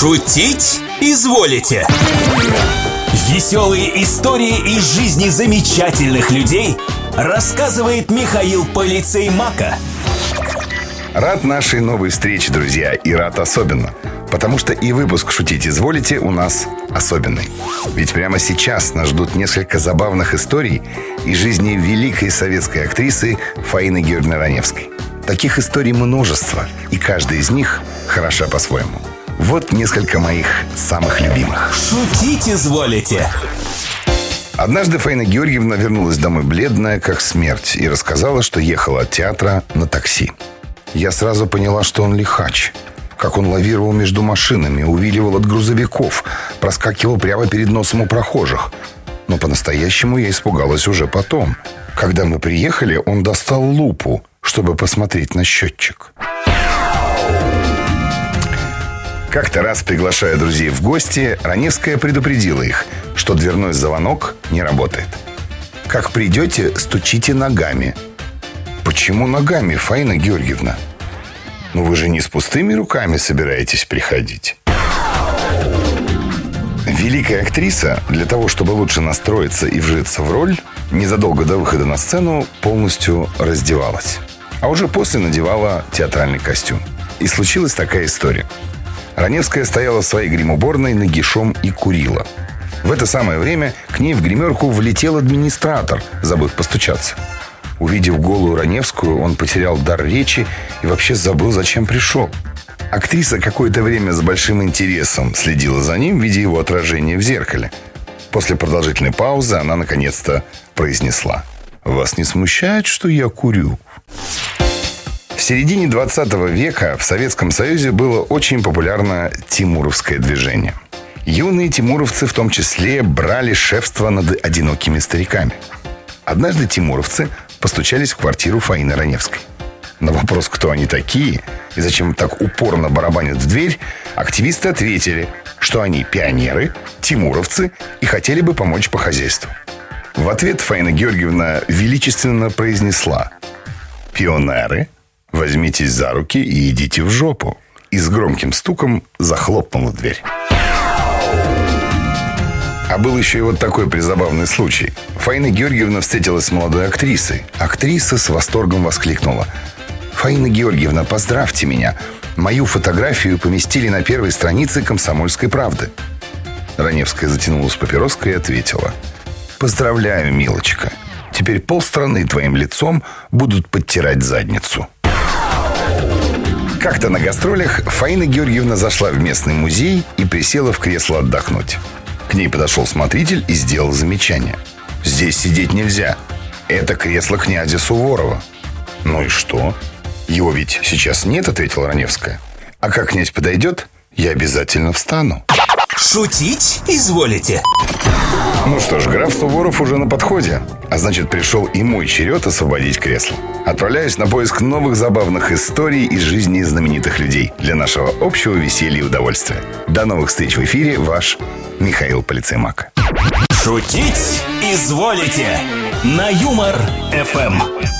Шутить изволите? Веселые истории из жизни замечательных людей рассказывает Михаил Полицей Мака. Рад нашей новой встрече, друзья, и рад особенно. Потому что и выпуск «Шутить изволите» у нас особенный. Ведь прямо сейчас нас ждут несколько забавных историй из жизни великой советской актрисы Фаины Георгиевны Раневской. Таких историй множество, и каждая из них хороша по-своему. Вот несколько моих самых любимых. Шутить изволите? Однажды Фаина Георгиевна вернулась домой бледная, как смерть, и рассказала, что ехала от театра на такси. Я сразу поняла, что он лихач. Как он лавировал между машинами, увиливал от грузовиков, проскакивал прямо перед носом у прохожих. Но по-настоящему я испугалась уже потом. Когда мы приехали, он достал лупу, чтобы посмотреть на счетчик. Как-то раз, приглашая друзей в гости, Раневская предупредила их, что дверной звонок не работает. Как придете, стучите ногами. Почему ногами, Фаина Георгиевна? Ну вы же не с пустыми руками собираетесь приходить. Великая актриса для того, чтобы лучше настроиться и вжиться в роль, незадолго до выхода на сцену полностью раздевалась. А уже после надевала театральный костюм. И случилась такая история – Раневская стояла в своей гримуборной нагишом и курила. В это самое время к ней в гримерку влетел администратор, забыв постучаться. Увидев голую Раневскую, он потерял дар речи и вообще забыл, зачем пришел. Актриса какое-то время с большим интересом следила за ним, видя его отражение в зеркале. После продолжительной паузы она наконец-то произнесла. «Вас не смущает, что я курю?» Середине 20 века в Советском Союзе было очень популярно тимуровское движение. Юные тимуровцы в том числе брали шефство над одинокими стариками. Однажды тимуровцы постучались в квартиру Фаины Раневской. На вопрос, кто они такие и зачем так упорно барабанят в дверь, активисты ответили, что они пионеры, тимуровцы и хотели бы помочь по хозяйству. В ответ Фаина Георгиевна величественно произнесла «Пионеры – Возьмитесь за руки и идите в жопу. И с громким стуком захлопнула дверь. А был еще и вот такой призабавный случай. Фаина Георгиевна встретилась с молодой актрисой. Актриса с восторгом воскликнула. «Фаина Георгиевна, поздравьте меня. Мою фотографию поместили на первой странице «Комсомольской правды». Раневская затянулась папироской и ответила. «Поздравляю, милочка. Теперь полстраны твоим лицом будут подтирать задницу». Как-то на гастролях Фаина Георгиевна зашла в местный музей и присела в кресло отдохнуть. К ней подошел смотритель и сделал замечание. «Здесь сидеть нельзя. Это кресло князя Суворова». «Ну и что?» «Его ведь сейчас нет», — ответила Раневская. «А как князь подойдет, я обязательно встану». Шутить изволите? Ну что ж, граф Суворов уже на подходе. А значит, пришел и мой черед освободить кресло. Отправляюсь на поиск новых забавных историй из жизни знаменитых людей для нашего общего веселья и удовольствия. До новых встреч в эфире. Ваш Михаил Полицеймак. Шутить изволите на Юмор-ФМ.